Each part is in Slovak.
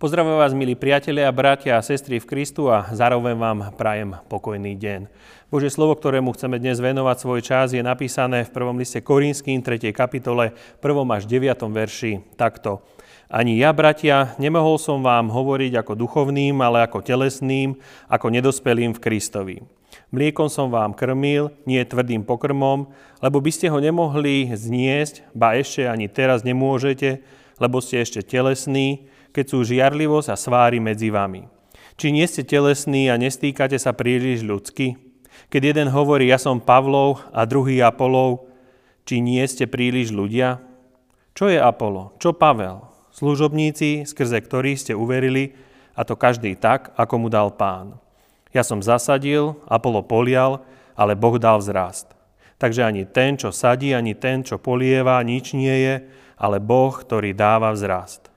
Pozdravujem vás, milí priatelia, bratia a sestry v Kristu a zároveň vám prajem pokojný deň. Božie slovo, ktorému chceme dnes venovať svoj čas, je napísané v prvom liste Korinským, 3. kapitole, 1. až 9. verši takto. Ani ja, bratia, nemohol som vám hovoriť ako duchovným, ale ako telesným, ako nedospelým v Kristovi. Mliekom som vám krmil, nie tvrdým pokrmom, lebo by ste ho nemohli zniesť, ba ešte ani teraz nemôžete, lebo ste ešte telesní, keď sú žiarlivosť a sváry medzi vami. Či nie ste telesní a nestýkate sa príliš ľudsky? Keď jeden hovorí, ja som Pavlov a druhý Apolov, či nie ste príliš ľudia? Čo je Apolo? Čo Pavel? Služobníci, skrze ktorých ste uverili, a to každý tak, ako mu dal pán. Ja som zasadil, Apolo polial, ale Boh dal vzrast. Takže ani ten, čo sadí, ani ten, čo polieva, nič nie je, ale Boh, ktorý dáva vzrast.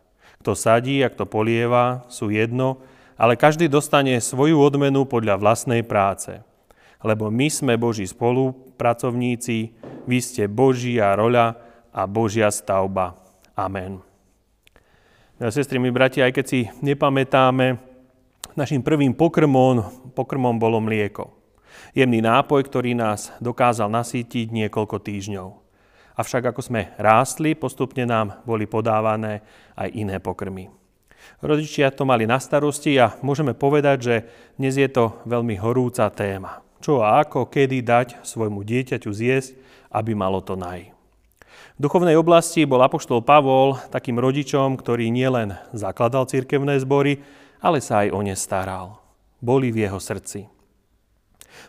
Kto sadí a kto polieva, sú jedno, ale každý dostane svoju odmenu podľa vlastnej práce. Lebo my sme Boží spolupracovníci, vy ste Božia roľa a Božia stavba. Amen. No, sestry, my bratia, aj keď si nepamätáme, našim prvým pokrmom, pokrmom bolo mlieko. Jemný nápoj, ktorý nás dokázal nasýtiť niekoľko týždňov. Avšak ako sme rástli, postupne nám boli podávané aj iné pokrmy. Rodičia to mali na starosti a môžeme povedať, že dnes je to veľmi horúca téma. Čo a ako, kedy dať svojmu dieťaťu zjesť, aby malo to naj. V duchovnej oblasti bol apoštol Pavol takým rodičom, ktorý nielen zakladal cirkevné zbory, ale sa aj o ne staral. Boli v jeho srdci.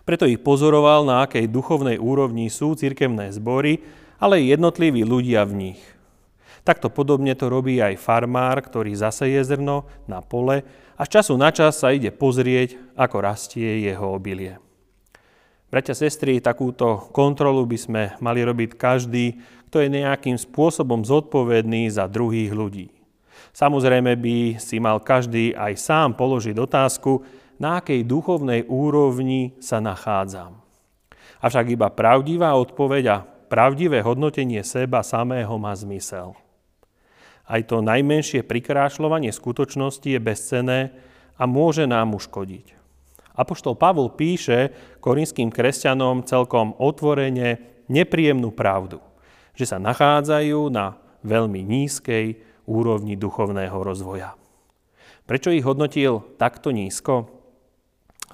Preto ich pozoroval, na akej duchovnej úrovni sú cirkevné zbory ale aj jednotliví ľudia v nich. Takto podobne to robí aj farmár, ktorý zaseje zrno na pole a z času na čas sa ide pozrieť, ako rastie jeho obilie. Bratia, sestry, takúto kontrolu by sme mali robiť každý, kto je nejakým spôsobom zodpovedný za druhých ľudí. Samozrejme by si mal každý aj sám položiť otázku, na akej duchovnej úrovni sa nachádzam. Avšak iba pravdivá odpoveď a pravdivé hodnotenie seba samého má zmysel. Aj to najmenšie prikrášľovanie skutočnosti je bezcené a môže nám uškodiť. Apoštol Pavol píše korinským kresťanom celkom otvorene nepríjemnú pravdu, že sa nachádzajú na veľmi nízkej úrovni duchovného rozvoja. Prečo ich hodnotil takto nízko?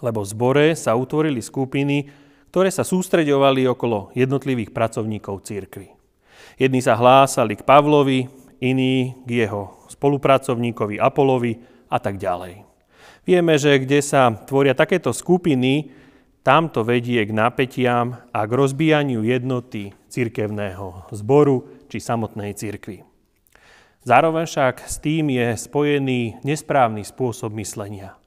Lebo v zbore sa utvorili skupiny, ktoré sa sústreďovali okolo jednotlivých pracovníkov církvy. Jedni sa hlásali k Pavlovi, iní k jeho spolupracovníkovi Apolovi a tak ďalej. Vieme, že kde sa tvoria takéto skupiny, tam to vedie k napätiam a k rozbíjaniu jednoty cirkevného zboru či samotnej cirkvi. Zároveň však s tým je spojený nesprávny spôsob myslenia.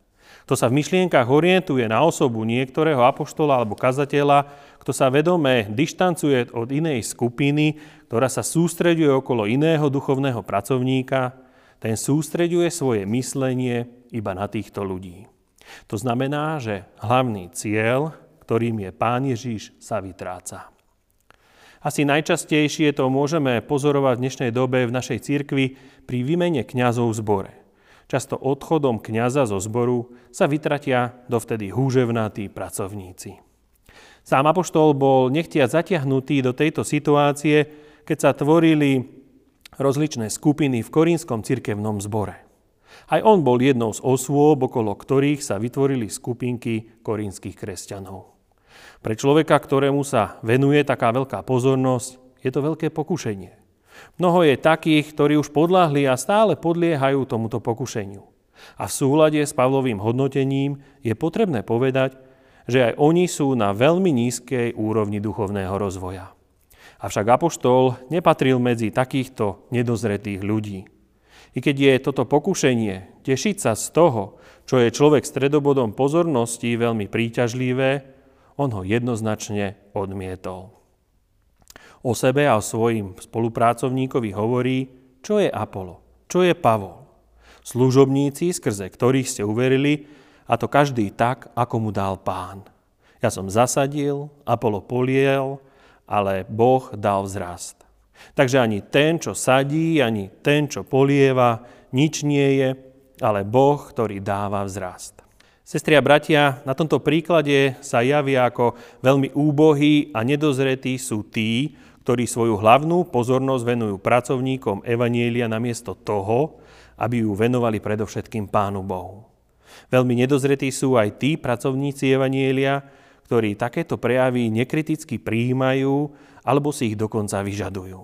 Kto sa v myšlienkach orientuje na osobu niektorého apoštola alebo kazateľa, kto sa vedome dištancuje od inej skupiny, ktorá sa sústreďuje okolo iného duchovného pracovníka, ten sústreďuje svoje myslenie iba na týchto ľudí. To znamená, že hlavný cieľ, ktorým je Pán Ježíš, sa vytráca. Asi najčastejšie to môžeme pozorovať v dnešnej dobe v našej cirkvi pri výmene kňazov v zbore. Často odchodom kňaza zo zboru sa vytratia dovtedy húževnatí pracovníci. Sám Apoštol bol nechtia zatiahnutý do tejto situácie, keď sa tvorili rozličné skupiny v Korínskom cirkevnom zbore. Aj on bol jednou z osôb, okolo ktorých sa vytvorili skupinky korínskych kresťanov. Pre človeka, ktorému sa venuje taká veľká pozornosť, je to veľké pokušenie. Mnoho je takých, ktorí už podľahli a stále podliehajú tomuto pokušeniu. A v súlade s Pavlovým hodnotením je potrebné povedať, že aj oni sú na veľmi nízkej úrovni duchovného rozvoja. Avšak Apoštol nepatril medzi takýchto nedozretých ľudí. I keď je toto pokušenie tešiť sa z toho, čo je človek stredobodom pozornosti veľmi príťažlivé, on ho jednoznačne odmietol. O sebe a o svojim spolupracovníkovi hovorí, čo je Apollo, čo je Pavol. Služobníci, skrze ktorých ste uverili, a to každý tak, ako mu dal pán. Ja som zasadil, Apollo poliel, ale Boh dal vzrast. Takže ani ten, čo sadí, ani ten, čo polieva, nič nie je, ale Boh, ktorý dáva vzrast. Sestri a bratia, na tomto príklade sa javia ako veľmi úbohí a nedozretí sú tí, ktorí svoju hlavnú pozornosť venujú pracovníkom Evanielia namiesto toho, aby ju venovali predovšetkým Pánu Bohu. Veľmi nedozretí sú aj tí pracovníci Evanielia, ktorí takéto prejavy nekriticky prijímajú alebo si ich dokonca vyžadujú.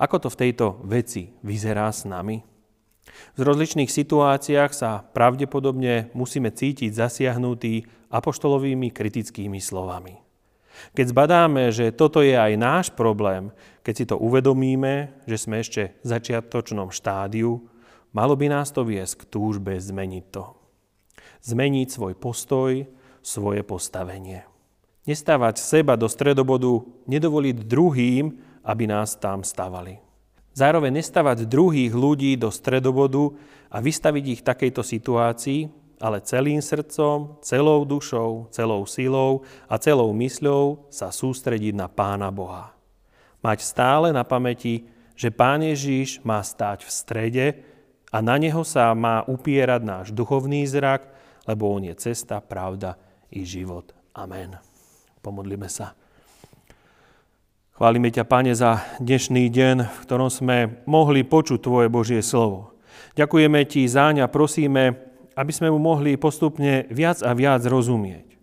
Ako to v tejto veci vyzerá s nami? V rozličných situáciách sa pravdepodobne musíme cítiť zasiahnutí apoštolovými kritickými slovami. Keď zbadáme, že toto je aj náš problém, keď si to uvedomíme, že sme ešte v začiatočnom štádiu, malo by nás to viesť k túžbe zmeniť to. Zmeniť svoj postoj, svoje postavenie. Nestávať seba do stredobodu, nedovoliť druhým, aby nás tam stavali. Zároveň nestávať druhých ľudí do stredobodu a vystaviť ich takejto situácii, ale celým srdcom, celou dušou, celou silou a celou mysľou sa sústrediť na Pána Boha. Mať stále na pamäti, že Pán Ježíš má stáť v strede a na Neho sa má upierať náš duchovný zrak, lebo On je cesta, pravda i život. Amen. Pomodlíme sa. Chválime ťa, Pane, za dnešný deň, v ktorom sme mohli počuť Tvoje Božie slovo. Ďakujeme Ti záň a prosíme, aby sme mu mohli postupne viac a viac rozumieť.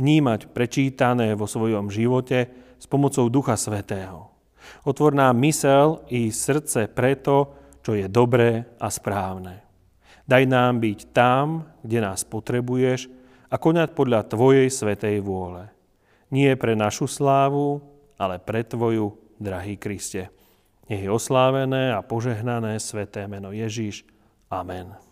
Vnímať prečítané vo svojom živote s pomocou Ducha Svetého. Otvor nám mysel i srdce preto, čo je dobré a správne. Daj nám byť tam, kde nás potrebuješ a konať podľa Tvojej svetej vôle. Nie pre našu slávu, ale pre Tvoju, drahý Kriste. Nech je oslávené a požehnané sveté meno Ježíš. Amen.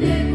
Yeah.